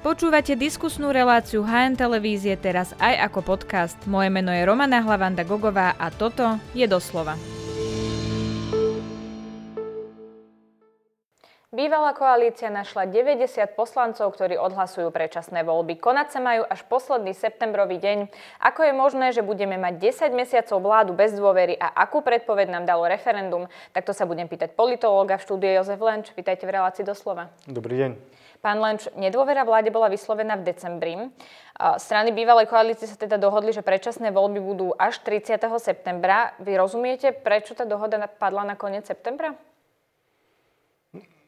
Počúvate diskusnú reláciu HN Televízie teraz aj ako podcast. Moje meno je Romana Hlavanda Gogová a toto je doslova. Bývalá koalícia našla 90 poslancov, ktorí odhlasujú predčasné voľby. Konať sa majú až posledný septembrový deň. Ako je možné, že budeme mať 10 mesiacov vládu bez dôvery a akú predpoveď nám dalo referendum? Takto sa budem pýtať politológa v štúdie Jozef Lenč. Vítajte v relácii doslova. Dobrý deň. Pán Lenč, nedôvera vláde bola vyslovená v decembri. Strany bývalej koalície sa teda dohodli, že predčasné voľby budú až 30. septembra. Vy rozumiete, prečo tá dohoda padla na koniec septembra?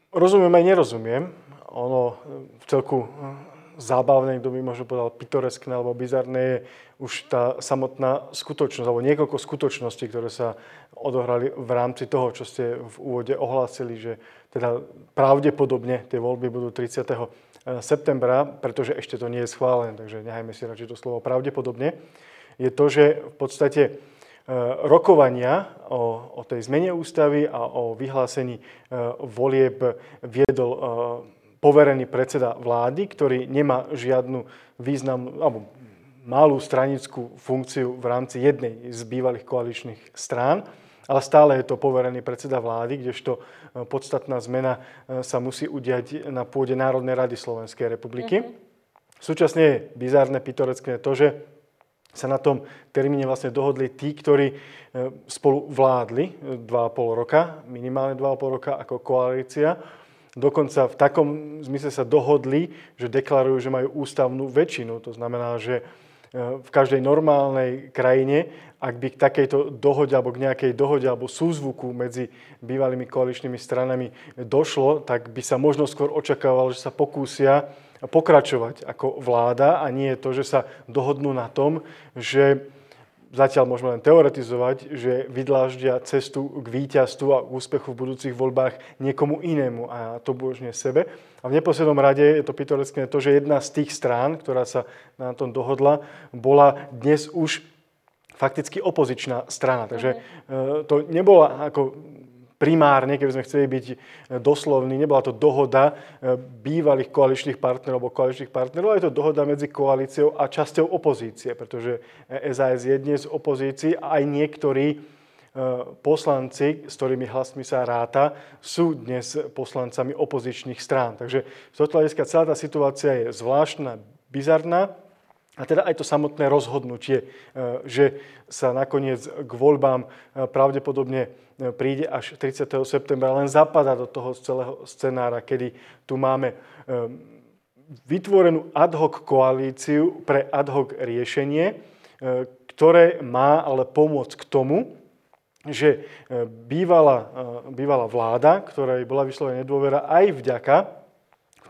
Rozumiem aj nerozumiem. Ono v celku zábavné, kto by možno povedal pitoreskné alebo bizarné, je už tá samotná skutočnosť, alebo niekoľko skutočností, ktoré sa odohrali v rámci toho, čo ste v úvode ohlásili, že teda pravdepodobne tie voľby budú 30. Eh, septembra, pretože ešte to nie je schválené, takže nehajme si radšej to slovo pravdepodobne, je to, že v podstate eh, rokovania o, o tej zmene ústavy a o vyhlásení eh, volieb viedol poverený predseda vlády, ktorý nemá žiadnu významnú, alebo malú stranickú funkciu v rámci jednej z bývalých koaličných strán, ale stále je to poverený predseda vlády, kdežto e, podstatná zmena e, sa musí udiať na pôde Národnej rady Slovenskej republiky. Mm-hmm. Súčasne je bizárne, pitorecké to, že sa na tom termíne vlastne dohodli tí, ktorí e, spolu vládli 2,5 roka, minimálne 2,5 roka ako koalícia Dokonca v takom zmysle sa dohodli, že deklarujú, že majú ústavnú väčšinu. To znamená, že e, v každej normálnej krajine, ak by k takejto dohode alebo k nejakej dohode alebo súzvuku medzi bývalými koaličnými stranami došlo, tak by sa možno skôr očakávalo, že sa pokúsia pokračovať ako vláda a nie je to, že sa dohodnú na tom, že zatiaľ môžeme len teoretizovať, že vydláždia cestu k víťazstvu a úspechu v budúcich voľbách niekomu inému a to božne sebe. A v neposlednom rade je to pitorecké to, že jedna z tých strán, ktorá sa na tom dohodla, bola dnes už fakticky opozičná strana. Takže mhm. e, to nebola ako primárne, keby sme chceli byť e, doslovní, nebola to dohoda e, bývalých koaličných partnerov alebo koaličných partnerov, ale je to dohoda medzi koalíciou a časťou opozície, pretože SAS je dnes opozícii a aj niektorí e, poslanci, s ktorými hlasmi sa ráta, sú dnes poslancami opozičných strán. Takže z toho hľadiska celá tá situácia je zvláštna, bizarná. A teda aj to samotné rozhodnutie, že sa nakoniec k voľbám pravdepodobne E, príde až 30. septembra, len zapadá do toho celého scenára, kedy tu máme e, vytvorenú ad hoc koalíciu pre ad hoc riešenie, e, ktoré má ale pomôcť k tomu, že bývalá, bývalá vláda, ktorej bola vyslovená nedôvera aj vďaka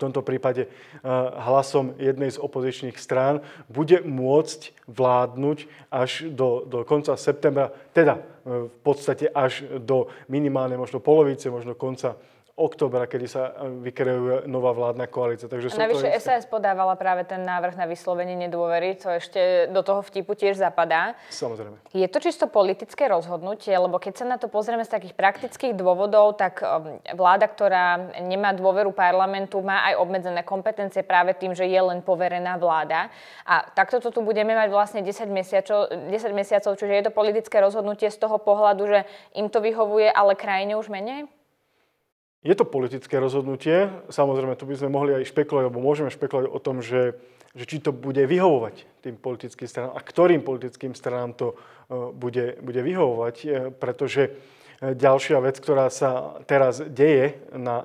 tomto prípade hlasom jednej z opozičných strán, bude môcť vládnuť až do, do konca septembra, teda v podstate až do minimálne možno polovice, možno konca oktobra, kedy sa vykreuje nová vládna koalícia. Takže a navyše SAS podávala práve ten návrh na vyslovenie nedôvery, to ešte do toho vtipu tiež zapadá. Samozrejme. Je to čisto politické rozhodnutie, lebo keď sa na to pozrieme z takých praktických dôvodov, tak um, vláda, ktorá nemá dôveru parlamentu, má aj obmedzené kompetencie práve tým, že je len poverená vláda. A takto to tu budeme mať vlastne 10 mesiacov, 10 mesiacov, čiže je to politické rozhodnutie z toho pohľadu, že im to vyhovuje, ale krajine už menej? Je to politické rozhodnutie. Samozrejme, tu by sme mohli aj špekulovať, alebo môžeme špekulovať o tom, že, že či to bude vyhovovať tým politickým stranám a ktorým politickým stranám to e, bude, bude vyhovovať, e, pretože e, ďalšia vec, ktorá sa teraz deje na,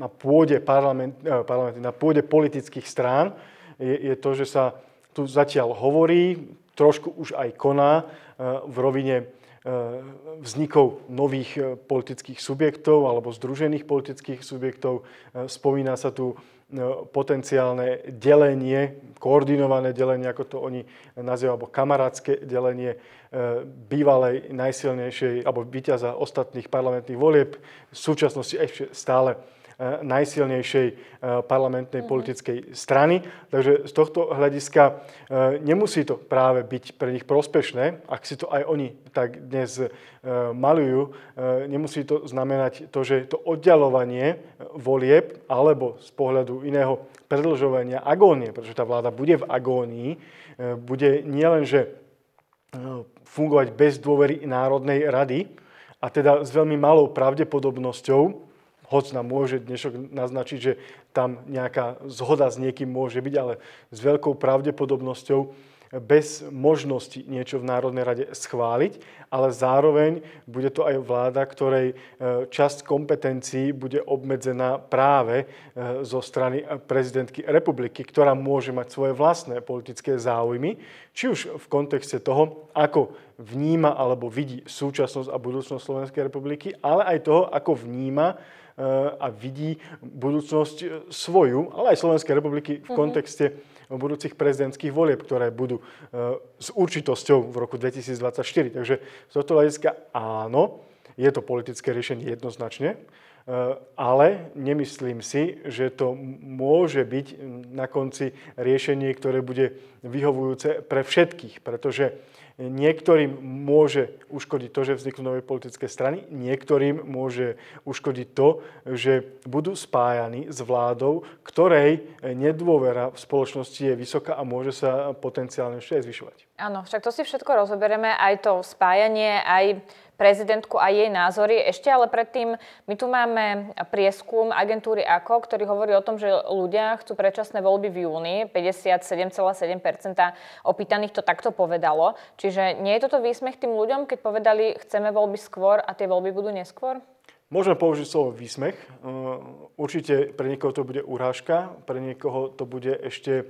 na pôde parlament, parlament, na pôde politických strán, je, je to, že sa tu zatiaľ hovorí, trošku už aj koná v rovine vznikov nových eh, politických subjektov alebo združených politických subjektov. Eh, spomína sa tu potenciálne delenie, koordinované delenie, ako to oni nazývajú, alebo kamarátske delenie bývalej najsilnejšej alebo víťaza ostatných parlamentných volieb, v súčasnosti ešte stále najsilnejšej parlamentnej mm-hmm. politickej strany. Takže z tohto hľadiska nemusí to práve byť pre nich prospešné, ak si to aj oni tak dnes malujú. Nemusí to znamenať to, že to oddialovanie volieb alebo z pohľadu iného predlžovania agónie, pretože tá vláda bude v agónii, bude nielen, že fungovať bez dôvery Národnej rady a teda s veľmi malou pravdepodobnosťou, hoď nám môže dnešok naznačiť, že tam nejaká zhoda s niekým môže byť, ale s veľkou pravdepodobnosťou bez možnosti niečo v Národnej rade schváliť, ale zároveň bude to aj vláda, ktorej e, časť kompetencií bude obmedzená práve e, zo strany prezidentky republiky, ktorá môže mať svoje vlastné politické záujmy, či už v kontexte toho, ako vníma alebo vidí súčasnosť a budúcnosť Slovenskej republiky, ale aj toho, ako vníma a vidí budúcnosť svoju, ale aj Slovenskej republiky v mhm. kontexte budúcich prezidentských volieb, ktoré budú e, s určitosťou v roku 2024. Takže z tohto hľadiska áno, je to politické riešenie jednoznačne, e, ale nemyslím si, že to môže byť na konci riešenie, ktoré bude vyhovujúce pre všetkých, pretože Niektorým môže uškodiť to, že vzniknú nové politické strany, niektorým môže uškodiť to, že budú spájani s vládou, ktorej nedôvera v spoločnosti je vysoká a môže sa potenciálne ešte aj zvyšovať. Áno, však to si všetko rozoberieme, aj to spájanie, aj prezidentku a jej názory. Ešte ale predtým, my tu máme prieskum agentúry AKO, ktorý hovorí o tom, že ľudia chcú predčasné voľby v júni. 57,7% opýtaných to takto povedalo. Čiže nie je toto výsmech tým ľuďom, keď povedali, chceme voľby skôr a tie voľby budú neskôr? Môžeme použiť slovo výsmech. Určite pre niekoho to bude urážka, pre niekoho to bude ešte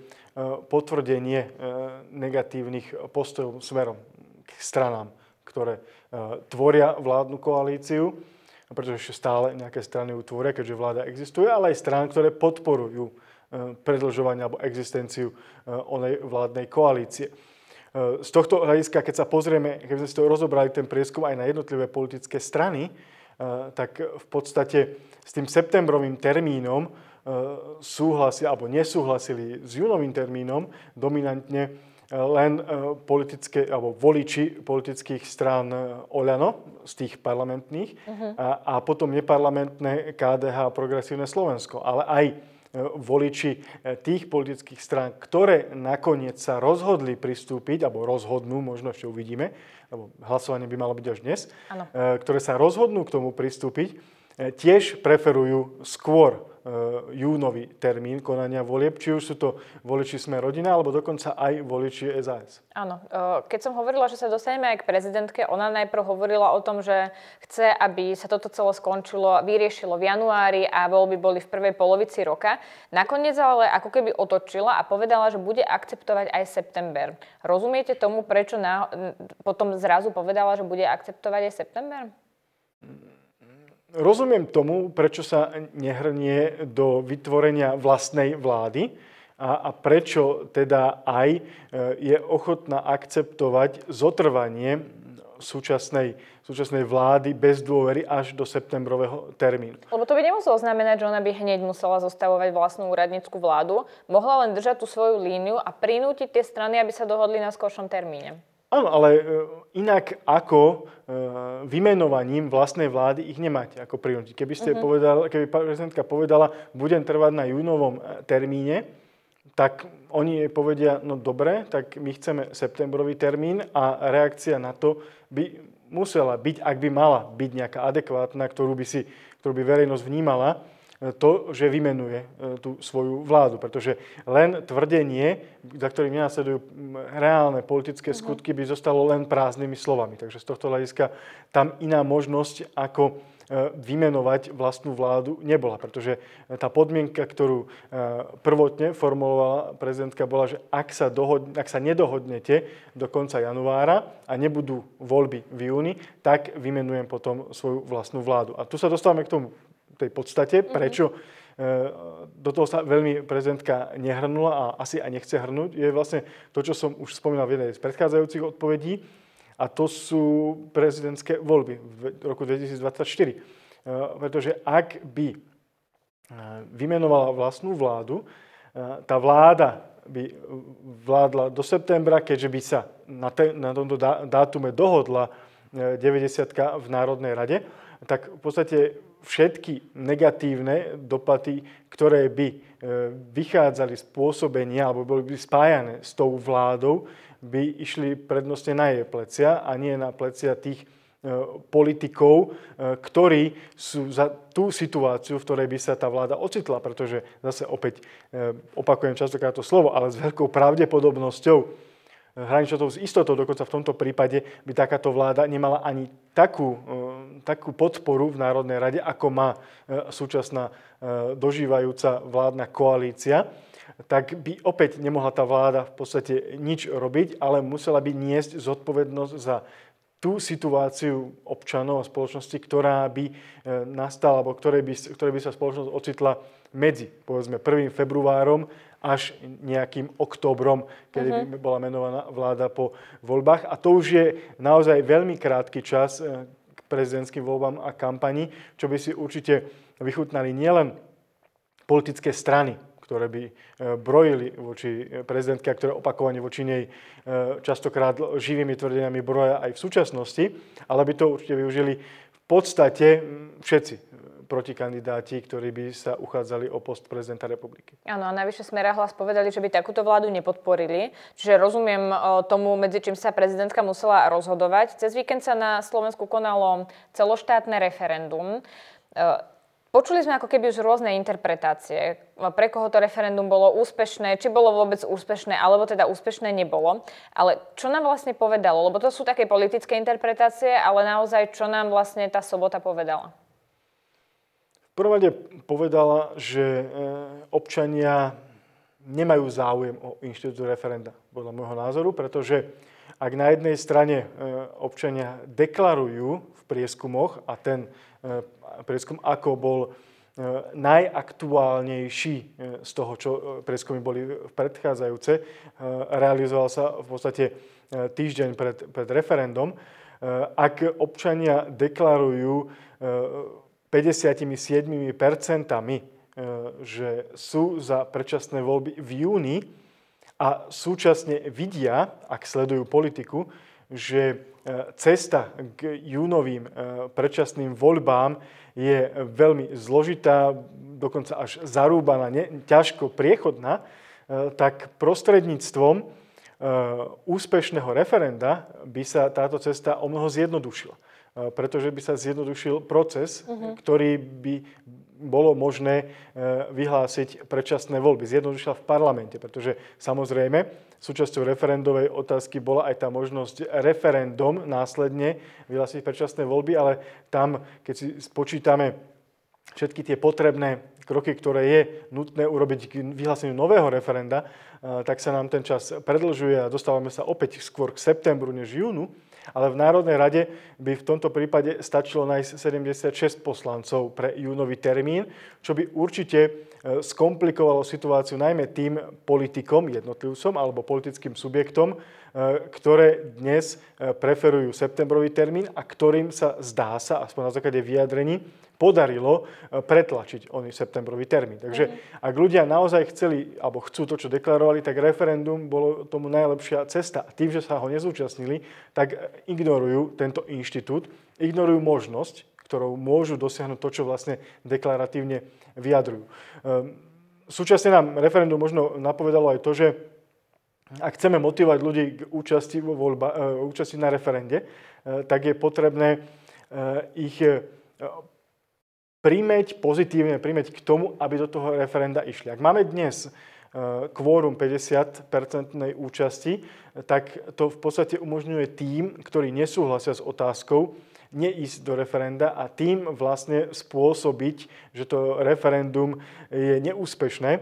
potvrdenie negatívnych postojov smerom k stranám ktoré tvoria vládnu koalíciu, pretože stále nejaké strany utvoria, keďže vláda existuje, ale aj strany, ktoré podporujú e, predlžovanie alebo existenciu e, onej vládnej koalície. Z tohto hľadiska, keď sa pozrieme, keď sme si to rozobrali, ten prieskum aj na jednotlivé politické strany, tak v podstate s tým septembrovým termínom súhlasili alebo nesúhlasili s júnovým termínom dominantne len e, politické, alebo voliči politických strán e, Oľano, z tých parlamentných, uh-huh. a, a potom neparlamentné KDH a Progresívne Slovensko, ale aj e, voliči tých politických strán, ktoré nakoniec sa rozhodli pristúpiť, alebo rozhodnú, možno ešte uvidíme, lebo hlasovanie by malo byť až dnes, ano. ktoré sa rozhodnú k tomu pristúpiť, tiež preferujú skôr júnový termín konania volieb, či už sú to voliči Sme rodina, alebo dokonca aj voliči SAS. Áno. E, keď som hovorila, že sa dostaneme aj k prezidentke, ona najprv hovorila o tom, že chce, aby sa toto celé skončilo, vyriešilo v januári a voľby boli v prvej polovici roka. Nakoniec ale ako keby otočila a povedala, že bude akceptovať aj september. Rozumiete tomu, prečo na, potom zrazu povedala, že bude akceptovať aj september? Rozumiem tomu, prečo sa nehrnie do vytvorenia vlastnej vlády a, a prečo teda aj e, je ochotná akceptovať zotrvanie súčasnej, súčasnej vlády bez dôvery až do septembrového termínu. Lebo to by nemuselo znamenať, že ona by hneď musela zostavovať vlastnú úradnícku vládu. Mohla len držať tú svoju líniu a prinútiť tie strany, aby sa dohodli na skoršom termíne. Áno, ale e, inak ako e, vymenovaním vlastnej vlády ich nemáte ako prinútiť. Keby, ste uh-huh. povedal, keby prezidentka povedala, budem trvať na júnovom e, termíne, tak oni jej povedia, no dobre, tak my chceme septembrový termín a reakcia na to by musela byť, ak by mala byť nejaká adekvátna, ktorú by, si, ktorú by verejnosť vnímala, to, že vymenuje e, tú svoju vládu. Pretože len tvrdenie, za ktorým nenásledujú reálne politické mhm. skutky, by zostalo len prázdnymi slovami. Takže z tohto hľadiska tam iná možnosť, ako e, vymenovať vlastnú vládu nebola. Pretože tá podmienka, ktorú e, prvotne formulovala prezidentka, bola, že ak sa, dohod, ak sa nedohodnete do konca januára a nebudú voľby v júni, tak vymenujem potom svoju vlastnú vládu. A tu sa dostávame k tomu tej podstate, mhm. prečo mm-hmm. do toho sa veľmi prezidentka nehrnula a asi aj nechce hrnúť, je vlastne to, čo som už spomínal v jednej z predchádzajúcich odpovedí, a to sú prezidentské voľby v roku 2024. Eh, pretože ak by vymenovala vlastnú vládu. Tá vláda by vládla do septembra, keďže by sa na, te, na tomto dátume dohodla 90 v Národnej rade, tak v podstate všetky negatívne dopady, ktoré by vychádzali z pôsobenia alebo boli by spájane s tou vládou, by išli prednostne na jej plecia a nie na plecia tých e, politikov, e, ktorí sú za tú situáciu, v ktorej by sa tá vláda ocitla, pretože zase opäť e, opakujem častokrát to slovo, ale s veľkou pravdepodobnosťou hraničnou s istotou, dokonca v tomto prípade by takáto vláda nemala ani takú, takú podporu v Národnej rade, ako má súčasná dožívajúca vládna koalícia tak by opäť nemohla tá vláda v podstate nič robiť, ale musela by niesť zodpovednosť za tú situáciu občanov a spoločnosti, ktorá by e, nastala, alebo ktorej by, ktorej by sa spoločnosť ocitla medzi, povedzme, 1. februárom až nejakým oktobrom, kedy uh-huh. by bola menovaná vláda po voľbách. A to už je naozaj veľmi krátky čas e, k prezidentským voľbám a kampani, čo by si určite vychutnali nielen politické strany, ktoré by e, brojili voči prezidentke a ktoré opakovane voči nej častokrát živými tvrdeniami broja aj v súčasnosti, ale by to určite využili v podstate všetci protikandidáti, ktorí by sa uchádzali o post prezidenta republiky. Áno, a najvyššie smera hlas povedali, že by takúto vládu nepodporili. Čiže rozumiem e, tomu, medzi čím sa prezidentka musela rozhodovať. Cez víkend sa na Slovensku konalo celoštátne referendum. Počuli sme ako keby už rôzne interpretácie, pre koho to referendum bolo úspešné, či bolo vôbec úspešné, alebo teda úspešné nebolo. Ale čo nám vlastne povedalo? Lebo to sú také politické interpretácie, ale naozaj čo nám vlastne tá sobota povedala? Prvom povedala, že e, občania nemajú záujem o inštitút referenda, podľa môjho názoru, pretože ak na jednej strane e, občania deklarujú v prieskumoch a ten e, prieskum, ako bol najaktuálnejší z toho, čo prieskumy boli predchádzajúce. Realizoval sa v podstate týždeň pred, pred referendum. Ak občania deklarujú 57 percentami, že sú za predčasné voľby v júni a súčasne vidia, ak sledujú politiku, že cesta k júnovým predčasným voľbám je veľmi zložitá, dokonca až zarúbaná, ne, ťažko priechodná, e, tak prostredníctvom e, úspešného referenda by sa táto cesta o mnoho zjednodušila. E, pretože by sa zjednodušil proces, uh-huh. ktorý by bolo možné vyhlásiť predčasné voľby. Zjednodušila v parlamente, pretože samozrejme súčasťou referendovej otázky bola aj tá možnosť referendum následne vyhlásiť predčasné voľby, ale tam, keď si spočítame všetky tie potrebné kroky, ktoré je nutné urobiť k vyhláseniu nového referenda, tak sa nám ten čas predlžuje a dostávame sa opäť skôr k septembru než júnu ale v Národnej rade by v tomto prípade stačilo nájsť 76 poslancov pre júnový termín, čo by určite e, skomplikovalo situáciu najmä tým politikom, jednotlivcom alebo politickým subjektom, ktoré dnes e, preferujú septembrový termín a ktorým sa zdá sa, aspoň na základe vyjadrení, podarilo e, pretlačiť oný septembrový termín. Takže mm. ak ľudia naozaj chceli, alebo chcú to, čo deklarovali, tak referendum bolo tomu najlepšia cesta. A tým, že sa ho nezúčastnili, tak ignorujú tento inštitút, ignorujú možnosť, ktorou môžu dosiahnuť to, čo vlastne deklaratívne vyjadrujú. Ehm, súčasne nám referendum možno napovedalo aj to, že ak chceme motivovať ľudí k účasti, vo voľba, e, účasti na referende, e, tak je potrebné ich primeť pozitívne, primeť k tomu, aby do toho referenda išli. Ak máme dnes e, kvórum 50-percentnej účasti, tak to v podstate umožňuje tým, ktorí nesúhlasia s otázkou, neísť do referenda a tým vlastne spôsobiť, že to referendum je neúspešné, e,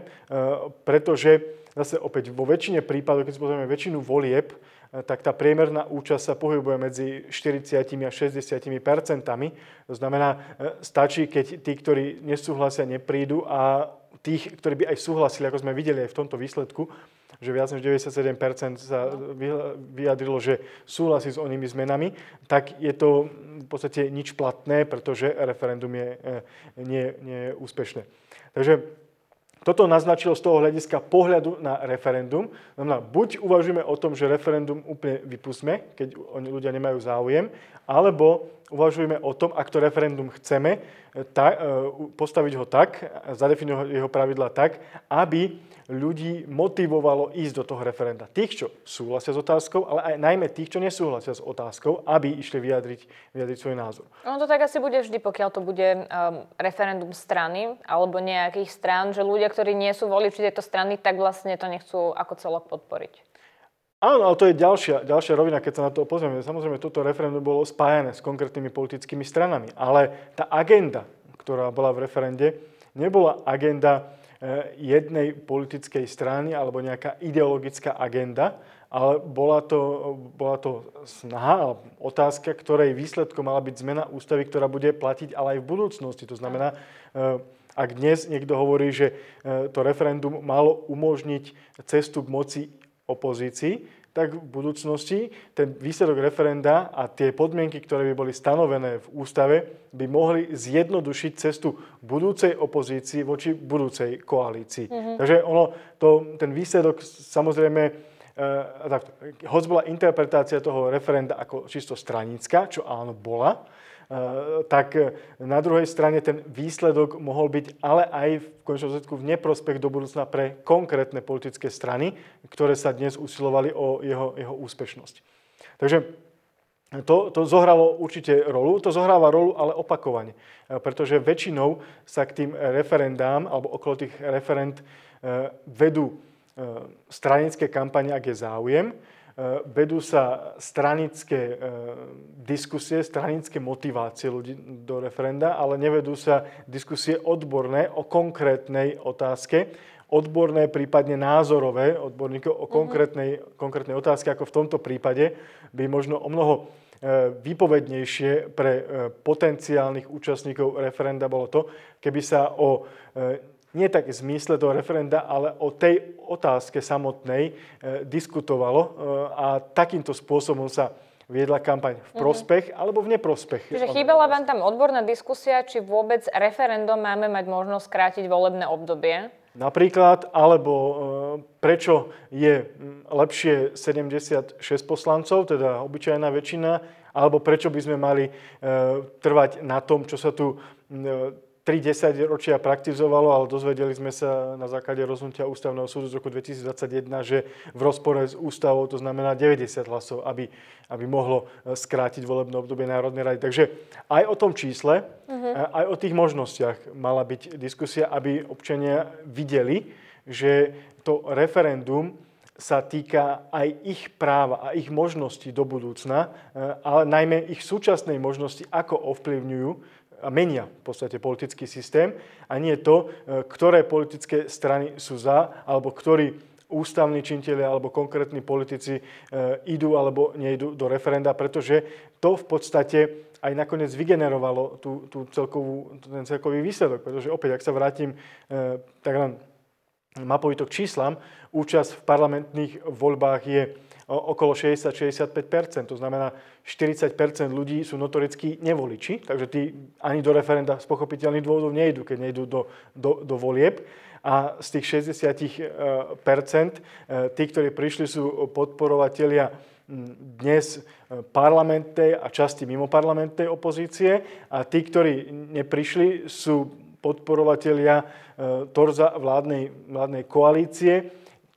pretože zase opäť vo väčšine prípadov, keď si pozrieme väčšinu volieb, E, tak tá priemerná účasť sa pohybuje medzi 40 a 60 percentami. To znamená, e, stačí, keď tí, ktorí nesúhlasia, neprídu a tých, ktorí by aj súhlasili, ako sme videli aj v tomto výsledku, že viac než 97% sa vyjadrilo, že súhlasí s onými zmenami, tak je to v podstate nič platné, pretože referendum je e, nie, nie úspešné. Takže toto naznačilo z toho hľadiska pohľadu na referendum. Znamená, buď uvažujeme o tom, že referendum úplne vypustme, keď oni ľudia nemajú záujem, alebo uvažujeme o tom, ak to referendum chceme, ta, e, postaviť ho tak, zadefinovať jeho pravidla tak, aby ľudí motivovalo ísť do toho referenda. Tých, čo súhlasia s otázkou, ale aj najmä tých, čo nesúhlasia s otázkou, aby išli vyjadriť, vyjadriť svoj názor. No to tak asi bude vždy, pokiaľ to bude um, referendum strany alebo nejakých strán, že ľudia, ktorí nie sú voliči tejto strany, tak vlastne to nechcú ako celok podporiť. Áno, ale to je ďalšia, ďalšia rovina, keď sa na to pozrieme. Samozrejme, toto referendum bolo spájané s konkrétnymi politickými stranami, ale tá agenda, ktorá bola v referende, nebola agenda eh, jednej politickej strany alebo nejaká ideologická agenda, ale bola to, bola to snaha, otázka, ktorej výsledkom mala byť zmena ústavy, ktorá bude platiť ale aj v budúcnosti. To znamená, eh, ak dnes niekto hovorí, že eh, to referendum malo umožniť cestu k moci opozícii, tak v budúcnosti ten výsledok referenda a tie podmienky, ktoré by boli stanovené v ústave, by mohli zjednodušiť cestu budúcej opozícii voči budúcej koalícii. Mm-hmm. Takže ono, to, ten výsledok samozrejme, e, tak, hoď bola interpretácia toho referenda ako čisto stranická, čo áno bola, Eh, tak eh, na druhej strane ten výsledok mohol byť ale aj v konečnom dôsledku v neprospech do budúcna pre konkrétne politické strany, ktoré sa dnes usilovali o jeho, jeho úspešnosť. Takže to, to zohralo určite rolu, to zohráva rolu, ale opakovane. Eh, pretože väčšinou sa k tým referendám, alebo okolo tých referend vedú stranické kampane, ak je záujem, Eh, vedú sa stranické eh, diskusie, stranické motivácie ľudí do referenda, ale nevedú sa diskusie odborné o konkrétnej otázke, odborné, prípadne názorové odborníkov o mhm. konkrétnej, mm-hmm. konkrétnej otázke, ako v tomto prípade, by možno o mnoho eh, výpovednejšie pre potenciálnych účastníkov referenda bolo to, keby sa o nie tak v zmysle toho referenda, ale o tej otázke samotnej e, diskutovalo e, a takýmto spôsobom sa viedla kampaň v mhm. prospech mm-hmm. alebo v neprospech. Čiže chýbala vám tam odborná diskusia, či vôbec referendum máme mať možnosť skrátiť volebné obdobie? Napríklad, alebo e, prečo je lepšie 76 poslancov, teda obyčajná väčšina, alebo prečo by sme mali e, trvať na tom, čo sa tu e, 3 ročia praktizovalo, ale dozvedeli sme sa na základe rozhodnutia Ústavného súdu z roku 2021, že v rozpore s ústavou to znamená 90 hlasov, aby, aby mohlo e, skrátiť volebné obdobie Národnej rady. Takže aj o tom čísle, uh-huh. aj o tých možnostiach mala byť diskusia, aby občania videli, že to referendum sa týka aj ich práva a ich možností do budúcna, e, ale najmä ich súčasnej možnosti, ako ovplyvňujú a menia v podstate politický systém a nie to, e, ktoré politické strany sú za, alebo ktorí ústavní činiteľi alebo konkrétni politici e, idú alebo nejdú do referenda, pretože to v podstate aj nakoniec vygenerovalo tú, tú celkovú, ten celkový výsledok. Pretože opäť, ak sa vrátim e, tak len mapovito k číslam, účasť v parlamentných voľbách je okolo 60-65%. To znamená, 40% ľudí sú notoricky nevoliči, takže tí ani do referenda z pochopiteľných dôvodov nejdú, keď nejdú do, do, do volieb. A z tých 60%, e, tí, ktorí prišli, sú podporovatelia dnes e, parlamentnej a časti mimoparlamentnej opozície a tí, ktorí neprišli, sú podporovatelia e, torza vládnej, vládnej koalície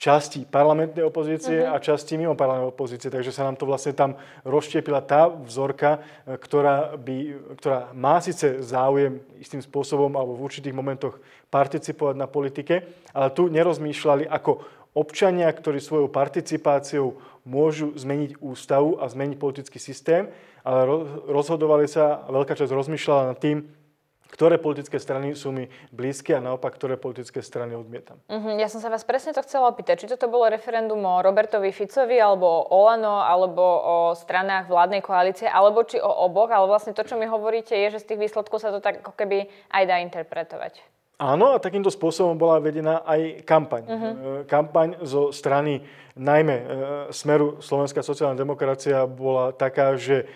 časti parlamentnej opozície uh-huh. a časti mimo parlamentnej opozície. Takže sa nám to vlastne tam rozštiepila tá vzorka, ktorá, by, ktorá má síce záujem istým spôsobom alebo v určitých momentoch participovať na politike, ale tu nerozmýšľali ako občania, ktorí svojou participáciou môžu zmeniť ústavu a zmeniť politický systém, ale rozhodovali sa, veľká časť rozmýšľala nad tým, ktoré politické strany sú mi blízke a naopak, ktoré politické strany odmietam. Uh-huh. Ja som sa vás presne to chcela opýtať. Či toto bolo referendum o Robertovi Ficovi, alebo o Olano, alebo o stranách vládnej koalície, alebo či o oboch, ale vlastne to, čo mi hovoríte, je, že z tých výsledkov sa to tak ako keby aj dá interpretovať. Áno, a takýmto spôsobom bola vedená aj kampaň. Uh-huh. Kampaň zo strany najmä e, smeru Slovenská sociálna demokracia bola taká, že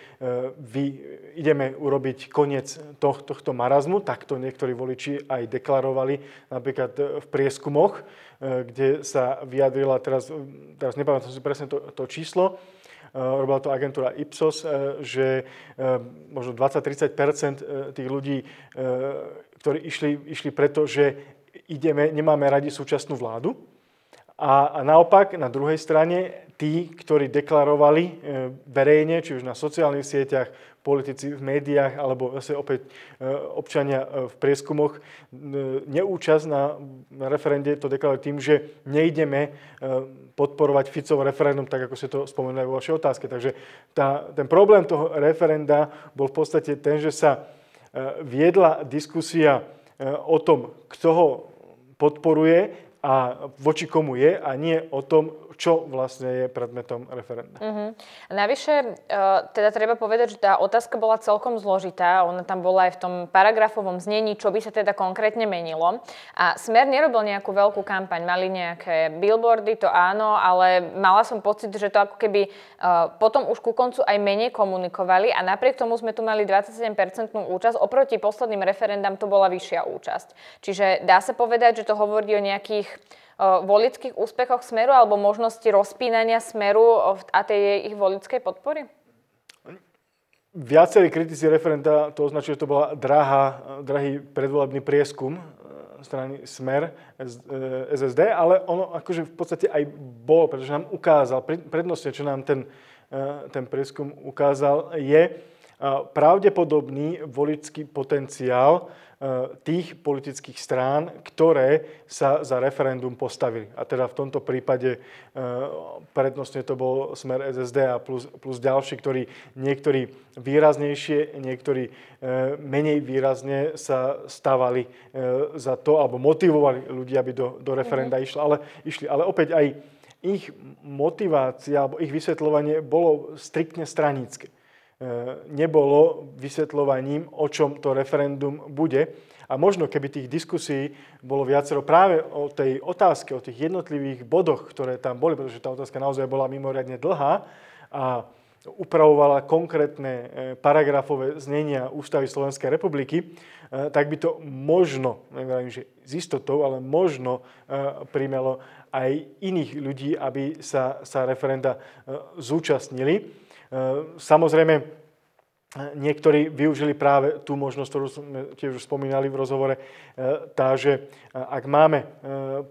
vy ideme urobiť koniec toh, tohto marazmu, takto niektorí voliči aj deklarovali napríklad v prieskumoch, kde sa vyjadrila, teraz, teraz nepamätám si presne to, to číslo, robila to agentúra Ipsos, že možno 20-30 tých ľudí ktorí išli, išli preto, že ideme, nemáme radi súčasnú vládu. A, naopak, na druhej strane, tí, ktorí deklarovali e, verejne, či už na sociálnych sieťach, politici v médiách, alebo zase opäť e, občania e, v prieskumoch, neúčasť na, referende to deklarovali tým, že nejdeme podporovať Ficovo referendum, tak ako ste to spomenuli vo vašej otázke. Takže tá, ten problém toho referenda bol v podstate ten, že sa viedla diskusia e, o tom, kto ho podporuje a voči komu je a nie o tom, čo vlastne je predmetom referenda. Uh-huh. Navyše, uh, teda treba povedať, že tá otázka bola celkom zložitá. Ona tam bola aj v tom paragrafovom znení, čo by sa teda konkrétne menilo. A Smer nerobil nejakú veľkú kampaň. Mali nejaké billboardy, to áno, ale mala som pocit, že to ako keby uh, potom už ku koncu aj menej komunikovali a napriek tomu sme tu mali 27-percentnú účasť. Oproti posledným referendám to bola vyššia účasť. Čiže dá sa povedať, že to hovorí o nejakých volických úspechoch Smeru alebo možnosti rozpínania Smeru a tej ich volickej podpory? Viacerí kritici referenda to označujú, že to bola drahá, drahý predvolebný prieskum strany Smer, SSD, ale ono akože v podstate aj bolo, pretože nám ukázal, prednostne, čo nám ten, ten prieskum ukázal, je pravdepodobný volický potenciál Eh, tých politických strán, ktoré sa za referendum postavili. A teda v tomto prípade eh, prednostne to bol smer SSD a plus, plus ďalší, ktorí niektorí výraznejšie, niektorí eh, menej výrazne sa stávali za to, alebo motivovali ľudí, aby do, do referenda mm-hmm. išli. Ale, išli. Ale opäť aj ich motivácia alebo ich vysvetľovanie bolo striktne stranícke. E, nebolo vysvetľovaním, o čom to referendum bude. A možno, keby tých diskusí bolo viacero práve o tej otázke, o tých jednotlivých bodoch, ktoré tam boli, pretože tá otázka naozaj bola mimoriadne dlhá a upravovala konkrétne e, paragrafové znenia Ústavy Slovenskej republiky, e, tak by to možno, neviem, že s istotou, ale možno primelo aj iných ľudí, aby sa, sa referenda zúčastnili. Ehm, samozrejme, Niektorí využili práve tú možnosť, ktorú sme tiež už spomínali v rozhovore, ehm, tá, že ak máme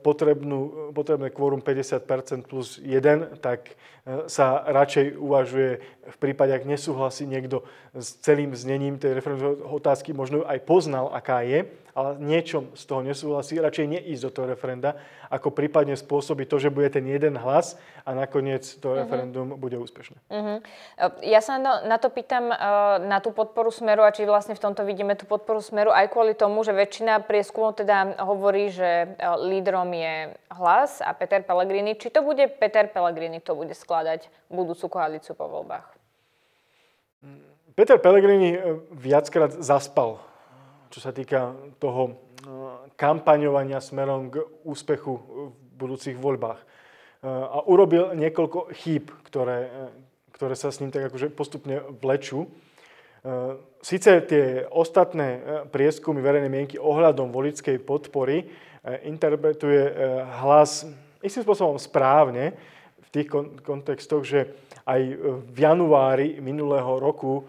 potrebnú, potrebné kvórum 50% plus 1, tak sa radšej uvažuje v prípade, ak nesúhlasí niekto s celým znením tej referendovej otázky, možno aj poznal, aká je, ale niečom z toho nesúhlasí, radšej neísť do toho referenda, ako prípadne spôsobiť to, že bude ten jeden hlas a nakoniec to uh-huh. referendum bude úspešné. Uh-huh. Ja sa na, to pýtam, e, na tú podporu Smeru a či vlastne v tomto vidíme tú podporu Smeru aj kvôli tomu, že väčšina prieskumov teda hovorí, že e, lídrom je hlas a Peter Pellegrini. Či to bude Peter Pellegrini, kto bude skladať budúcu koalíciu po voľbách? Peter Pellegrini viackrát zaspal čo sa týka toho no, kampaňovania smerom k úspechu v budúcich voľbách. E, a urobil niekoľko chýb, ktoré, e, ktoré sa s ním tak akože postupne vlečú. Sice tie ostatné prieskumy verejnej mienky ohľadom volickej podpory interpretuje hlas istým spôsobom správne tých kontextoch, že aj v januári minulého roku e,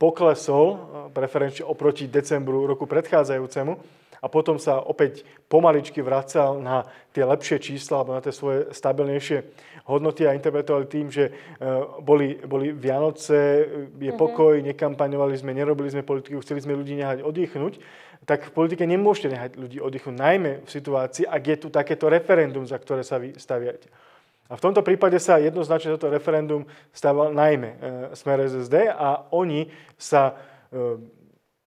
poklesol e, preferenčne oproti decembru roku predchádzajúcemu a potom sa opäť pomaličky vracal na tie lepšie čísla alebo na tie svoje stabilnejšie hodnoty a interpretovali tým, že e, boli, boli Vianoce, je mhm. pokoj, nekampaňovali sme, nerobili sme politiku, chceli sme ľudí nehať oddychnúť, tak v politike nemôžete nehať ľudí oddychnúť, najmä v situácii, ak je tu takéto referendum, za ktoré sa vy staviate. A v tomto prípade sa jednoznačne toto referendum stával najmä e, Smer SSD a oni sa e,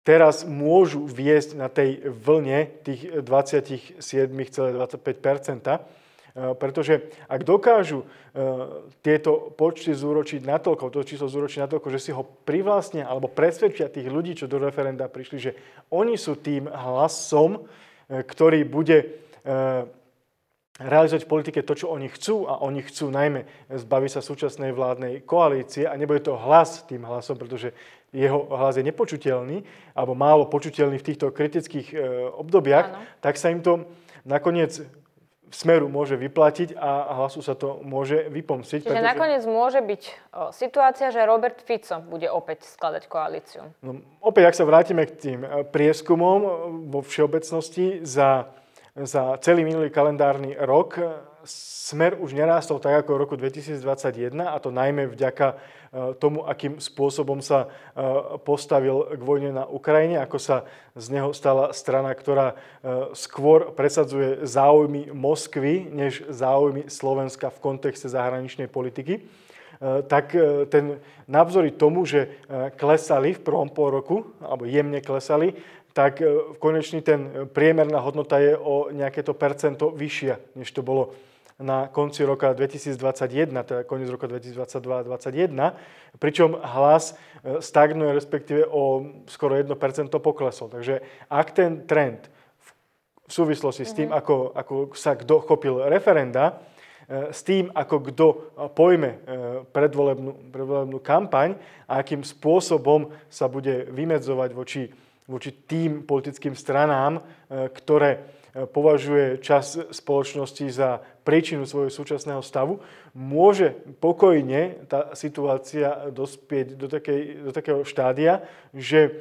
teraz môžu viesť na tej vlne tých 27,25 e, pretože ak dokážu tieto počty zúročiť natoľko, to číslo zúročiť natoľko, že si ho privlastnia alebo presvedčia tých ľudí, čo do referenda prišli, že oni sú tým hlasom, ktorý bude realizovať v politike to, čo oni chcú a oni chcú najmä zbaviť sa súčasnej vládnej koalície a nebude to hlas tým hlasom, pretože jeho hlas je nepočuteľný alebo málo počuteľný v týchto kritických e, obdobiach, ano. tak sa im to nakoniec v smeru môže vyplatiť a hlasu sa to môže vypomstiť. Čiže pretože... nakoniec môže byť o, situácia, že Robert Fico bude opäť skladať koalíciu. No, opäť, ak sa vrátime k tým e, prieskumom e, vo všeobecnosti za za celý minulý kalendárny rok. Smer už nerástol tak ako v roku 2021 a to najmä vďaka e, tomu, akým spôsobom sa e, postavil k vojne na Ukrajine, ako sa z neho stala strana, ktorá e, skôr presadzuje záujmy Moskvy, než záujmy Slovenska v kontexte zahraničnej politiky. Tak ten navzory tomu, že klesali v prvom pol roku, alebo jemne klesali, tak e, konečný ten priemerná hodnota je o nejaké to percento vyššia, než to bolo na konci roka 2021, teda koniec roka 2022-2021, pričom hlas e, stagnuje, respektíve o skoro 1% poklesol. Takže ak ten trend v súvislosti s tým, mm-hmm. ako, ako sa kto chopil referenda, e, s tým, ako kto pojme predvolebnú, predvolebnú kampaň a akým spôsobom sa bude vymedzovať voči voči tým politickým stranám, e, ktoré e, považuje čas spoločnosti za príčinu svojho súčasného stavu, môže pokojne tá situácia dospieť do, takej, do takého štádia, že e,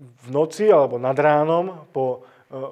v noci alebo nad ránom po,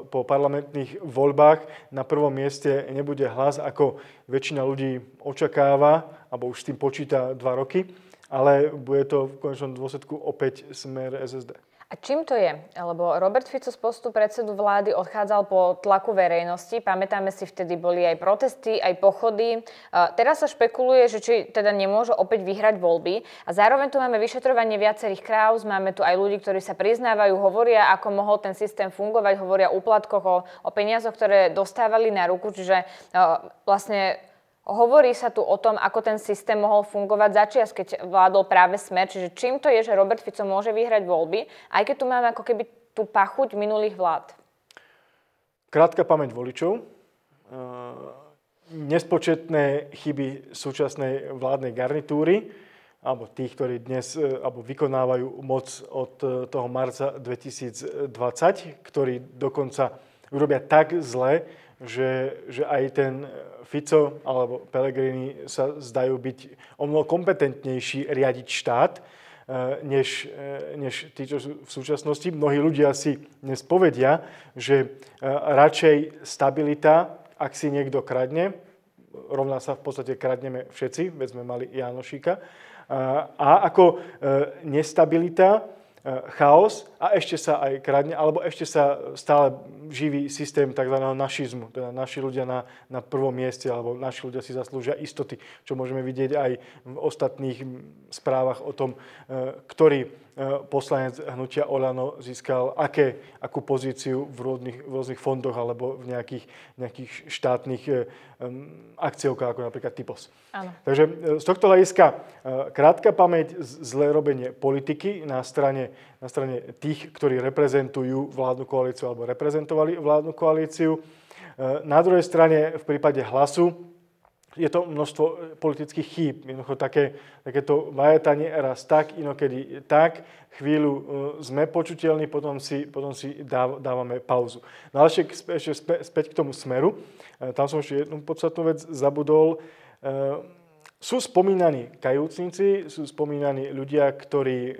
po parlamentných voľbách na prvom mieste nebude hlas, ako väčšina ľudí očakáva, alebo už s tým počíta dva roky, ale bude to v konečnom dôsledku opäť smer SSD. A čím to je? Lebo Robert Fico z postu predsedu vlády odchádzal po tlaku verejnosti. Pamätáme si, vtedy boli aj protesty, aj pochody. Teraz sa špekuluje, že či teda nemôžu opäť vyhrať voľby. A zároveň tu máme vyšetrovanie viacerých kráuz, máme tu aj ľudí, ktorí sa priznávajú, hovoria, ako mohol ten systém fungovať, hovoria o úplatkoch, o, o peniazoch, ktoré dostávali na ruku. Čiže vlastne Hovorí sa tu o tom, ako ten systém mohol fungovať začias, keď vládol práve smer. Čiže čím to je, že Robert Fico môže vyhrať voľby, aj keď tu máme ako keby tú pachuť minulých vlád? Krátka pamäť voličov, nespočetné chyby súčasnej vládnej garnitúry, alebo tých, ktorí dnes e, alebo vykonávajú moc od e, toho marca 2020, ktorí dokonca urobia tak zle, že, že aj ten Fico alebo Pellegrini sa zdajú byť o mnoho kompetentnejší riadiť štát, eh, než, eh, než tí, čo sú v súčasnosti. Mnohí ľudia si dnes povedia, že eh, radšej stabilita, ak si niekto kradne, rovná sa v podstate kradneme všetci, veď sme mali Janošika, a ako nestabilita, E, chaos a ešte sa aj kradne, alebo ešte sa stále živí systém tzv. našizmu. Teda naši ľudia na, na prvom mieste, alebo naši ľudia si zaslúžia istoty, čo môžeme vidieť aj v ostatných správach o tom, e, ktorý E, poslanec hnutia Olano získal aké, akú pozíciu v rôznych, v rôznych fondoch alebo v nejakých, nejakých štátnych um, akciovkách, ako napríklad Typos. Áno. Takže z tohto hľadiska krátka pamäť, zlé robenie politiky na strane, na strane tých, ktorí reprezentujú vládnu koalíciu alebo reprezentovali vládnu koalíciu. Na druhej strane v prípade hlasu je to množstvo e, politických chýb. Jednoducho také, takéto vajetanie raz tak, inokedy tak. Chvíľu e, sme počuteľní, potom si, potom si dávame pauzu. No ale ešte, ešte späť k tomu smeru. E, tam som ešte jednu podstatnú vec zabudol. Sú spomínaní kajúcnici, sú spomínaní ľudia, ktorí e,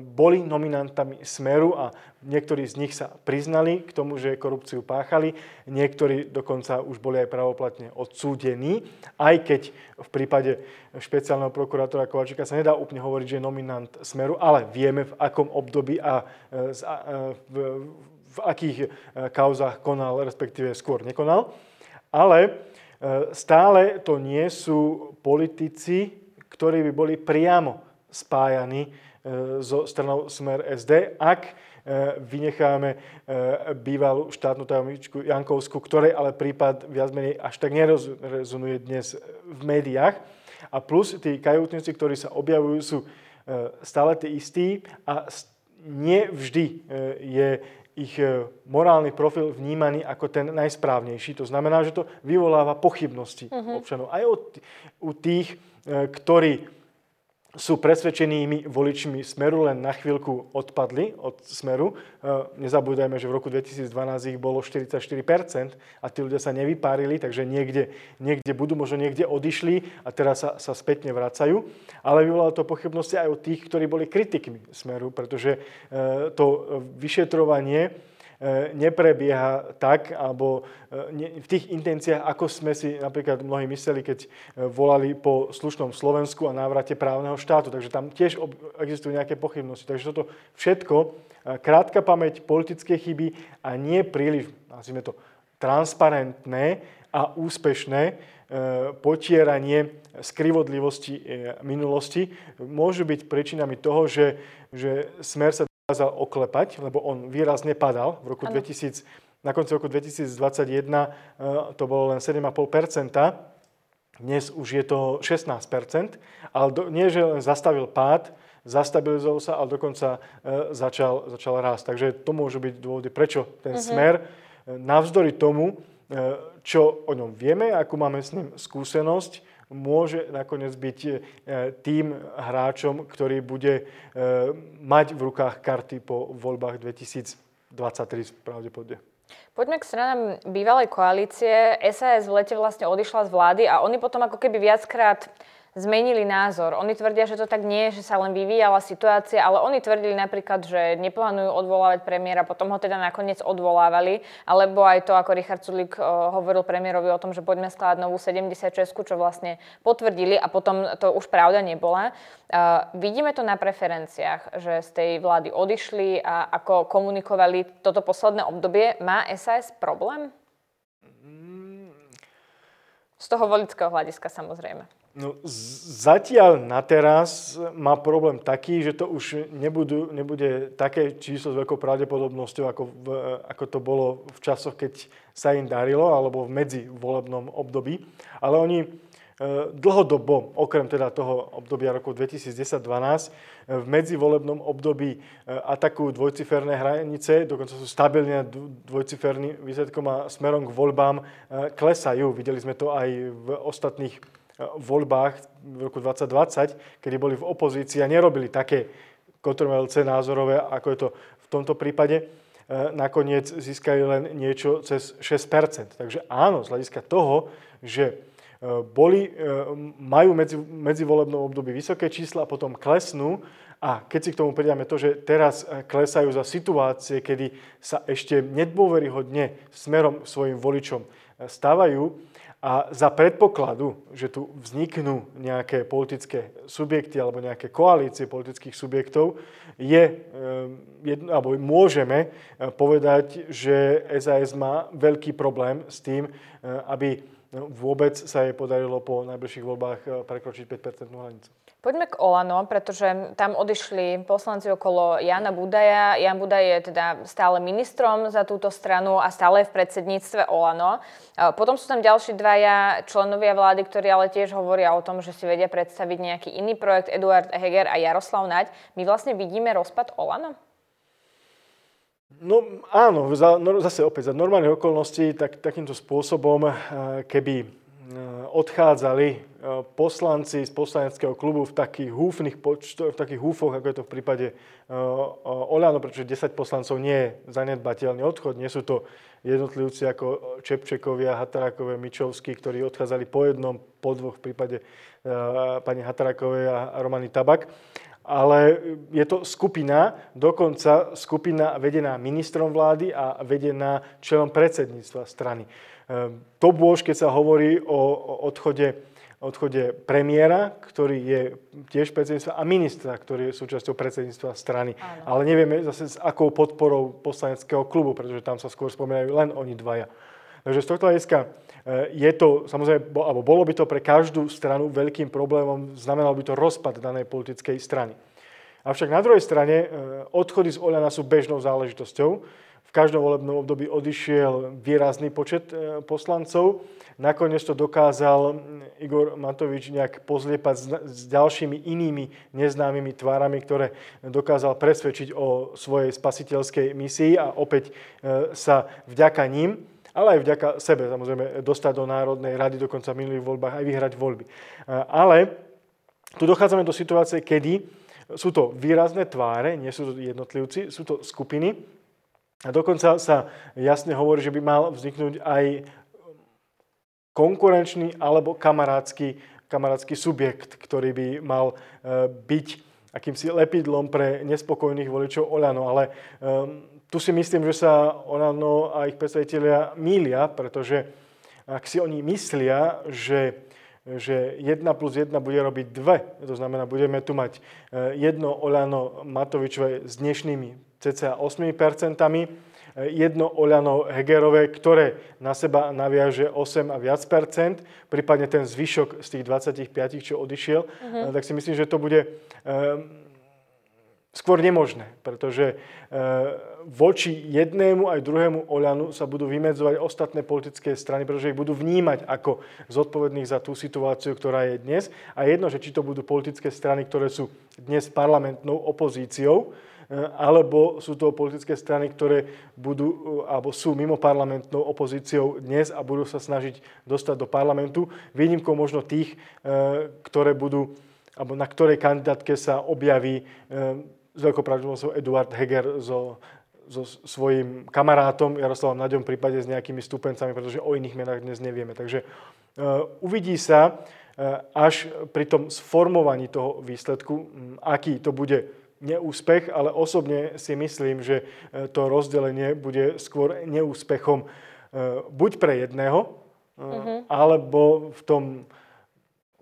boli nominantami Smeru a niektorí z nich sa priznali k tomu, že korupciu páchali. Niektorí dokonca už boli aj pravoplatne odsúdení, aj keď v prípade špeciálneho prokurátora Kovačika sa nedá úplne hovoriť, že je nominant Smeru, ale vieme v akom období a, e, e, v, akých kauzách konal, respektíve skôr nekonal. Ale stále to nie sú politici, ktorí by boli priamo spájani e, so stranou Smer SD, ak e, vynecháme bývalú štátnu tajomničku Jankovsku, ktorej ale prípad viac menej až tak nerezonuje dnes v médiách. A plus tí kajútnici, ktorí sa objavujú, sú stále tí istí a nie vždy je ich morálny profil vnímaný ako ten najsprávnejší. To znamená, že to vyvoláva pochybnosti uh-huh. občanov. Aj u tých, ktorí sú presvedčenými voličmi Smeru, len na chvíľku odpadli od Smeru. E, nezabúdajme, že v roku 2012 ich bolo 44% a tí ľudia sa nevypárili, takže niekde, niekde budú, možno niekde odišli a teraz sa, sa spätne vracajú. Ale vyvolalo to pochybnosti aj od tých, ktorí boli kritikmi Smeru, pretože e, to vyšetrovanie neprebieha tak, alebo e, v tých intenciách, ako sme si napríklad mnohí mysleli, keď e, volali po slušnom Slovensku a návrate právneho štátu. Takže tam tiež existujú nejaké pochybnosti. Takže toto všetko, krátka pamäť, politické chyby a nie príliš, nazvime to, transparentné a úspešné potieranie skrivodlivosti minulosti môžu byť príčinami toho, že, že smer sa dokázal oklepať, lebo on výrazne padal. V roku 2000, na konci roku 2021 eh, to bolo len 7,5 dnes už je to 16% ale do, nie, že len zastavil pád, zastabilizoval sa, ale dokonca e, začal, začal rásť. Takže to môžu byť dôvody, prečo ten uh-huh. smer, e, navzdory tomu, e, čo o ňom vieme, akú máme s ním skúsenosť, môže nakoniec byť e, tým hráčom, ktorý bude e, mať v rukách karty po voľbách 2023 pravdepodobne. Poďme k stranám bývalej koalície. SAS v lete vlastne odišla z vlády a oni potom ako keby viackrát zmenili názor. Oni tvrdia, že to tak nie je, že sa len vyvíjala situácia, ale oni tvrdili napríklad, že neplánujú odvolávať premiéra, potom ho teda nakoniec odvolávali, alebo aj to, ako Richard Sulik eh, hovoril premiérovi o tom, že poďme skladať novú 76, čo vlastne potvrdili a potom to už pravda nebola. Uh, vidíme to na preferenciách, že z tej vlády odišli a ako komunikovali toto posledné obdobie. Má SAS problém? Z toho volického hľadiska samozrejme. No, zatiaľ na teraz má problém taký, že to už nebudú, nebude také číslo s veľkou pravdepodobnosťou, ako, v, ako to bolo v časoch, keď sa im darilo, alebo v medzivolebnom období. Ale oni e, dlhodobo, okrem teda toho obdobia roku 2010-2012, v medzivolebnom období e, atakujú dvojciferné hranice, dokonca sú stabilne dvojciferným výsledkom a smerom k voľbám e, klesajú. Videli sme to aj v ostatných voľbách v roku 2020, kedy boli v opozícii a nerobili také kontrolce názorové, ako je to v tomto prípade, e, nakoniec získali len niečo cez 6% Takže áno, z hľadiska toho, že e, boli, e, majú medzi, medzivolebnom období vysoké čísla a potom klesnú, a keď si k tomu pridáme to, že teraz klesajú za situácie, kedy sa ešte nedôveryhodne smerom svojim voličom stávajú, a za predpokladu, že tu vzniknú nejaké politické subjekty alebo nejaké koalície politických subjektov, je, eh, alebo môžeme eh, povedať, že SAS má veľký problém s tým, eh, aby vôbec sa jej podarilo po najbližších voľbách prekročiť 5% hranicu. Poďme k Olano, pretože tam odišli poslanci okolo Jana Budaja. Jan Budaj je teda stále ministrom za túto stranu a stále v predsedníctve Olano. Potom sú tam ďalší dvaja členovia vlády, ktorí ale tiež hovoria o tom, že si vedia predstaviť nejaký iný projekt, Eduard Heger a Jaroslav Naď. My vlastne vidíme rozpad Olano? No áno, no, zase opäť za normálnych okolností tak, takýmto spôsobom, eh, keby odchádzali eh, poslanci z poslaneckého klubu v takých húfnych počtoch, v takých húfoch, ako je to v prípade eh, Oľano, pretože 10 poslancov nie je zanedbateľný odchod. Nie sú to jednotlivci ako Čepčekovia, Hatarakové, Mičovskí, ktorí odchádzali po jednom, po dvoch v prípade pani Hatarakovej a Romany Tabak. Ale je to skupina, dokonca skupina vedená ministrom vlády a vedená členom predsedníctva strany. Ehm, to bôž, keď sa hovorí o odchode, odchode premiéra, ktorý je tiež predsedníctva, a ministra, ktorý je súčasťou predsedníctva strany. Áno. Ale nevieme zase s akou podporou poslaneckého klubu, pretože tam sa skôr spomínajú len oni dvaja. Takže z tohto hľadiska e, je to, samozrejme, alebo bolo by to pre každú stranu veľkým problémom, znamenalo by to rozpad danej politickej strany. Avšak na druhej strane e, odchody z Oľana sú bežnou záležitosťou. V každom volebnom období odišiel výrazný počet e, poslancov. Nakoniec to dokázal Igor Matovič nejak pozliepať s ďalšími inými neznámymi tvárami, ktoré dokázal presvedčiť o svojej spasiteľskej misii a opäť e, sa vďaka ním ale aj vďaka sebe, samozrejme, dostať do Národnej rady, dokonca v minulých voľbách aj vyhrať voľby. E, ale tu dochádzame do situácie, kedy sú to výrazné tváre, nie sú to jednotlivci, sú to skupiny, a dokonca sa jasne hovorí, že by mal vzniknúť aj konkurenčný alebo kamarádsky, kamarádsky subjekt, ktorý by mal e, byť akýmsi lepidlom pre nespokojných voličov Oľano. Ale um, tu si myslím, že sa Olano a ich predstaviteľia mília, pretože ak si oni myslia, že že 1 plus 1 bude robiť 2. To znamená, budeme tu mať e, jedno Oľano Matovičové s dnešnými cca 8% jedno Oľano Hegerové, ktoré na seba naviaže 8 a viac percent, prípadne ten zvyšok z tých 25, čo odišiel, uh-huh. tak si myslím, že to bude um, skôr nemožné, pretože voči jednému aj druhému Oľanu sa budú vymedzovať ostatné politické strany, pretože ich budú vnímať ako zodpovedných za tú situáciu, ktorá je dnes. A jedno, že či to budú politické strany, ktoré sú dnes parlamentnou opozíciou, E, alebo sú to politické strany, ktoré budú, e, alebo sú mimo parlamentnou opozíciou dnes a budú sa snažiť dostať do parlamentu. Výnimkou možno tých, e, ktoré budú, alebo na ktorej kandidátke sa objaví s veľkou pravdepodobnosťou Eduard Heger so, so svojím kamarátom Jaroslavom Naďom, prípade s nejakými stupencami, pretože o iných menách dnes nevieme. Takže uvidí sa až pri tom sformovaní toho výsledku, aký to bude neúspech, ale osobne si myslím, že e, to rozdelenie bude skôr neúspechom e, buď pre jedného, mm-hmm. alebo v tom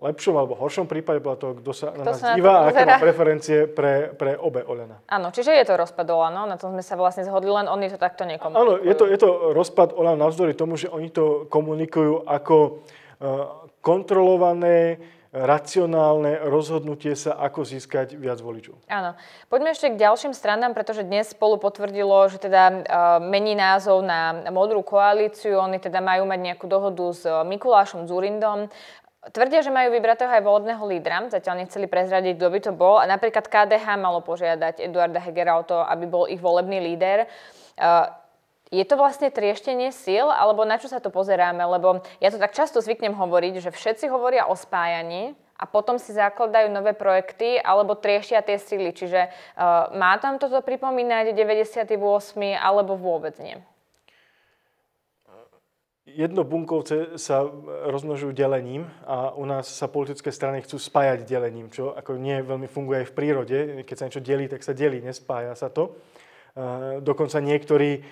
lepšom alebo horšom prípade podľa toho, kto sa kto na nás díva a aké má preferencie pre, pre obe Olena. Áno, čiže je to rozpad Olano, na tom sme sa vlastne zhodli, len oni to takto nekomunikujú. Áno, je to, je to rozpad Olano navzdory tomu, že oni to komunikujú ako uh, kontrolované, racionálne rozhodnutie sa, ako získať viac voličov. Áno. Poďme ešte k ďalším stranám, pretože dnes spolu potvrdilo, že teda uh, mení názov na modrú koalíciu. Oni teda majú mať nejakú dohodu s Mikulášom Zurindom. Tvrdia, že majú vybratého aj volebného lídra, zatiaľ nechceli prezradiť, kto by to bol. A napríklad KDH malo požiadať Eduarda Hegera o to, aby bol ich volebný líder. Uh, je to vlastne trieštenie síl, alebo na čo sa to pozeráme? Lebo ja to tak často zvyknem hovoriť, že všetci hovoria o spájaní a potom si zakladajú nové projekty alebo trieštia tie síly. Čiže uh, má tam toto pripomínať 98. alebo vôbec nie? Jednobunkovce sa rozmnožujú delením a u nás sa politické strany chcú spájať delením, čo ako nie veľmi funguje aj v prírode. Keď sa niečo delí, tak sa delí, nespája sa to. Eh, dokonca niektorí eh,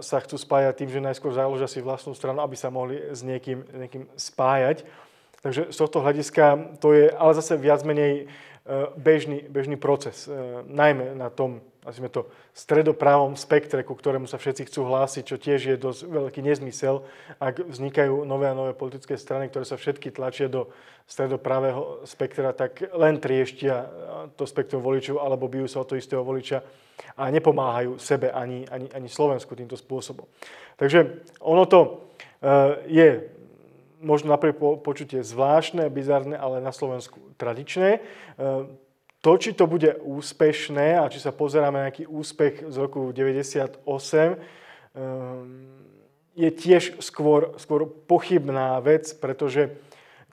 sa chcú spájať tým, že najskôr založia si vlastnú stranu, aby sa mohli s niekým, niekým spájať. Takže z tohto hľadiska to je ale zase viac menej eh, bežný, bežný proces. Najmä na tom, nazvime to, stredopravom spektre, ku ktorému sa všetci chcú hlásiť, čo tiež je dosť veľký nezmysel, ak vznikajú nové a nové politické strany, ktoré sa všetky tlačia do stredopravého spektra, tak len trieštia to spektrum voličov alebo bijú sa o to istého voliča a nepomáhajú sebe ani, ani, ani Slovensku týmto spôsobom. Takže ono to je možno na prvé počutie zvláštne, bizarné, ale na Slovensku tradičné. E, to, či to bude úspešné a či sa pozeráme na nejaký úspech z roku 98, e, je tiež skôr, skôr pochybná vec, pretože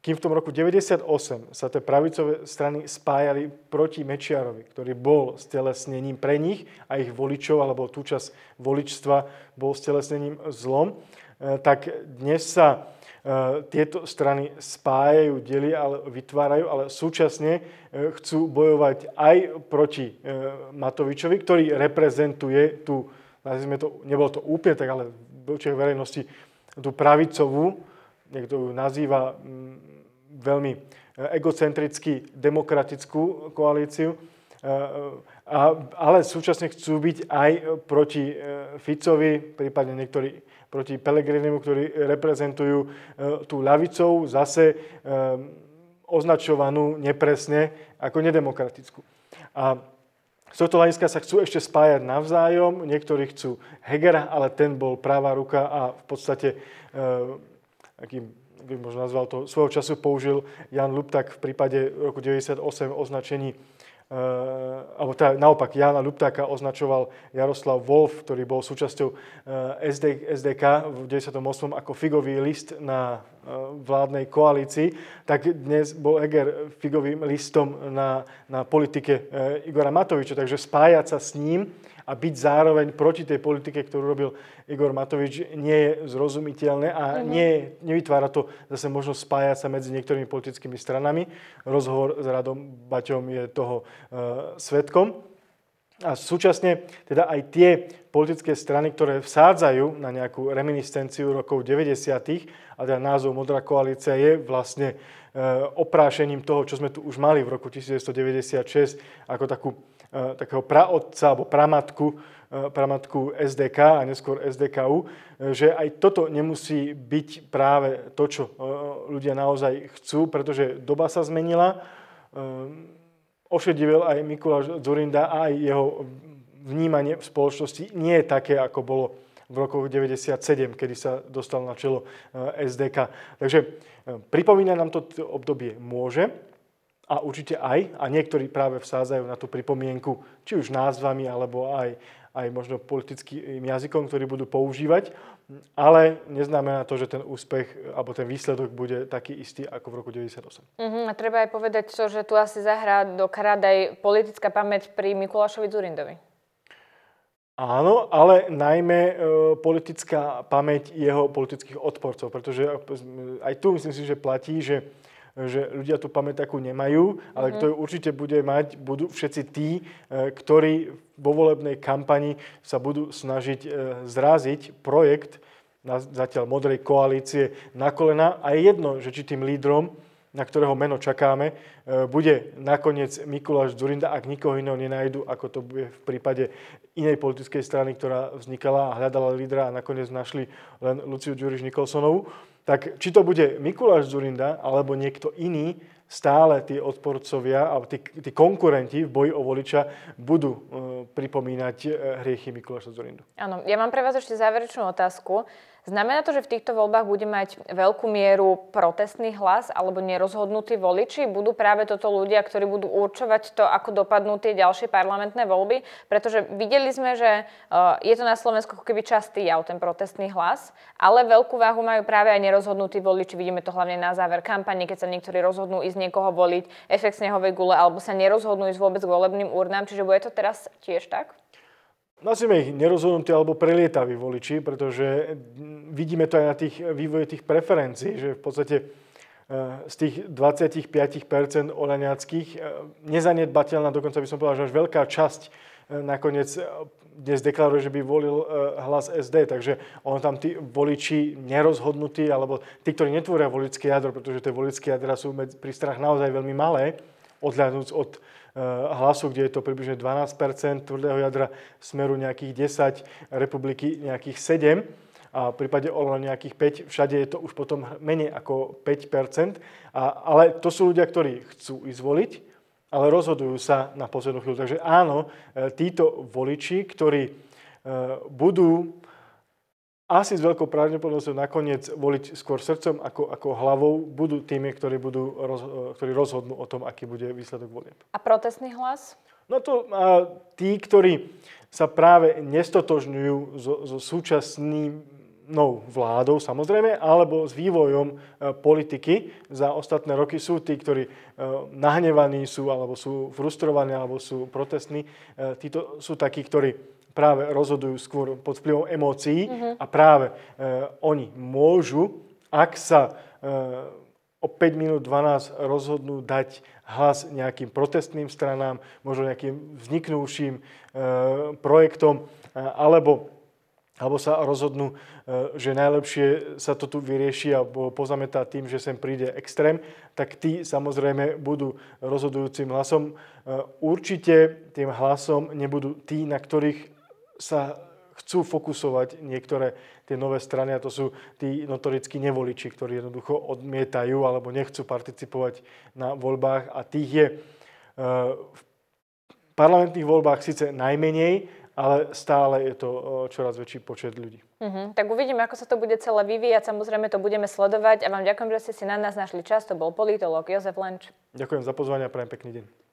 kým v tom roku 98 sa tie pravicové strany spájali proti Mečiarovi, ktorý bol stelesnením pre nich a ich voličov, alebo tú časť voličstva bol stelesnením zlom, e, tak dnes sa tieto strany spájajú, delia, ale vytvárajú, ale súčasne e, chcú bojovať aj proti Matovičovi, ktorý reprezentuje tú, nazvime to, nebolo to úplne tak, ale v očiach verejnosti, tú pravicovú, niekto ju nazýva mm, veľmi egocentricky demokratickú koalíciu, a, ale súčasne chcú byť aj proti e, Ficovi, prípadne niektorí proti Pelegrinimu, ktorí reprezentujú tú ľavicou zase označovanú nepresne ako nedemokratickú. A z tohto hľadiska sa chcú ešte spájať navzájom. Niektorí chcú Hegera, ale ten bol práva ruka a v podstate, aký by možno nazval to, svojho času použil Jan Luptak v prípade roku 98 označení alebo teda naopak Jana Luptáka označoval Jaroslav Wolf, ktorý bol súčasťou eh, SD, SDK v 98. ako figový list na eh, vládnej koalícii, tak dnes bol Eger figovým listom na, na politike Igora Matoviča. Takže spájať sa s ním a byť zároveň proti tej politike, ktorú robil Igor Matovič, nie je zrozumiteľné a mm-hmm. nie, nevytvára to zase možnosť spájať sa medzi niektorými politickými stranami. Rozhovor s Radom Baťom je toho uh, svetkom. A súčasne teda aj tie politické strany, ktoré vsádzajú na nejakú reminiscenciu rokov 90. a teda názov Modrá koalícia je vlastne e, oprášením toho, čo sme tu už mali v roku 1996 ako takú takého praotca alebo pramatku, eh, pramatku SDK a neskôr SDKU, eh, že aj toto nemusí byť práve to, čo ľudia naozaj chcú, pretože doba sa zmenila. Ošedivil aj Mikuláš Zurinda a aj jeho vnímanie v spoločnosti nie je také, ako bolo v rokoch 97, kedy sa dostal na čelo SDK. Takže pripomína nám to obdobie môže, a určite aj, a niektorí práve vsádzajú na tú pripomienku, či už názvami, alebo aj, aj možno politickým jazykom, ktorý budú používať, ale neznamená to, že ten úspech alebo ten výsledok bude taký istý ako v roku 98. Uh-huh, a treba aj povedať to, že tu asi zahrá do karát aj politická pamäť pri Mikulášovi Zurindovi. Áno, ale najmä e, politická pamäť jeho politických odporcov, pretože aj tu myslím si, že platí, že že ľudia tú pamäť takú nemajú, ale mm-hmm. kto ju určite bude mať, budú všetci tí, e, ktorí vo volebnej kampani sa budú snažiť e, zraziť projekt na zatiaľ modrej koalície na kolena. A je jedno, že či tým lídrom, na ktorého meno čakáme, e, bude nakoniec Mikuláš Zurinda, ak nikoho iného nenajdu, ako to bude v prípade inej politickej strany, ktorá vznikala a hľadala lídra a nakoniec našli len Luciu Ďuriš Nikolsonovú tak či to bude Mikuláš Zurinda alebo niekto iný, stále tí odporcovia alebo tí, tí konkurenti v boji o voliča budú uh, pripomínať uh, hriechy Mikuláša Zurindu. Áno, ja mám pre vás ešte záverečnú otázku. Znamená to, že v týchto voľbách bude mať veľkú mieru protestný hlas alebo nerozhodnutí voliči? Budú práve toto ľudia, ktorí budú určovať to, ako dopadnú tie ďalšie parlamentné voľby? Pretože videli sme, že uh, je to na Slovensku ako keby častý jav, ten protestný hlas, ale veľkú váhu majú práve aj nerozhodnutí voliči. Vidíme to hlavne na záver kampane, keď sa niektorí rozhodnú ísť niekoho voliť, efekt snehovej gule, alebo sa nerozhodnú ísť vôbec k volebným urnám. Čiže bude to teraz tiež tak? Nazvime ich nerozhodnutí alebo prelietaví voliči, pretože vidíme to aj na tých vývoji tých preferencií, že v podstate e, z tých 25% olaňackých e, nezanedbateľná, dokonca by som povedal, že až veľká časť e, nakoniec dnes deklaruje, že by volil hlas SD, takže on tam tí voliči nerozhodnutí, alebo tí, ktorí netvoria voličské jadro, pretože tie voličské jadra sú pri stranách naozaj veľmi malé, odhľadnúť od Eh, hlasu, kde je to približne 12% tvrdého jadra, smeru nejakých 10, republiky nejakých 7 a v prípade Olano nejakých 5, všade je to už potom menej ako 5 a, Ale to sú ľudia, ktorí chcú ísť voliť, ale rozhodujú sa na poslednú chvíľu. Takže áno, eh, títo voliči, ktorí eh, budú asi s veľkou pravdepodobnosťou nakoniec voliť skôr srdcom ako, ako hlavou, budú tými, ktorí, budú roz, ktorí rozhodnú o tom, aký bude výsledok volieb. A protestný hlas? No to a tí, ktorí sa práve nestotožňujú so, so súčasným vládou samozrejme, alebo s vývojom e, politiky za ostatné roky sú tí, ktorí e, nahnevaní sú, alebo sú frustrovaní, alebo sú protestní. E, títo sú takí, ktorí práve rozhodujú skôr pod vplyvom emócií mm-hmm. a práve oni môžu, ak sa o 5 minút 12 rozhodnú dať hlas nejakým protestným stranám, možno nejakým vzniknúším projektom, alebo, alebo sa rozhodnú, e, že najlepšie sa to tu vyrieši alebo pozametá tým, že sem príde extrém, tak tí samozrejme budú rozhodujúcim hlasom. E, určite tým hlasom nebudú tí, na ktorých sa chcú fokusovať niektoré tie nové strany a to sú tí notorickí nevoliči, ktorí jednoducho odmietajú alebo nechcú participovať na voľbách a tých je v parlamentných voľbách síce najmenej, ale stále je to čoraz väčší počet ľudí. Uh-huh. Tak uvidíme, ako sa to bude celé vyvíjať. Samozrejme to budeme sledovať a vám ďakujem, že ste si na nás našli čas. To bol politolog Jozef Lenč. Ďakujem za pozvanie a prajem pekný deň.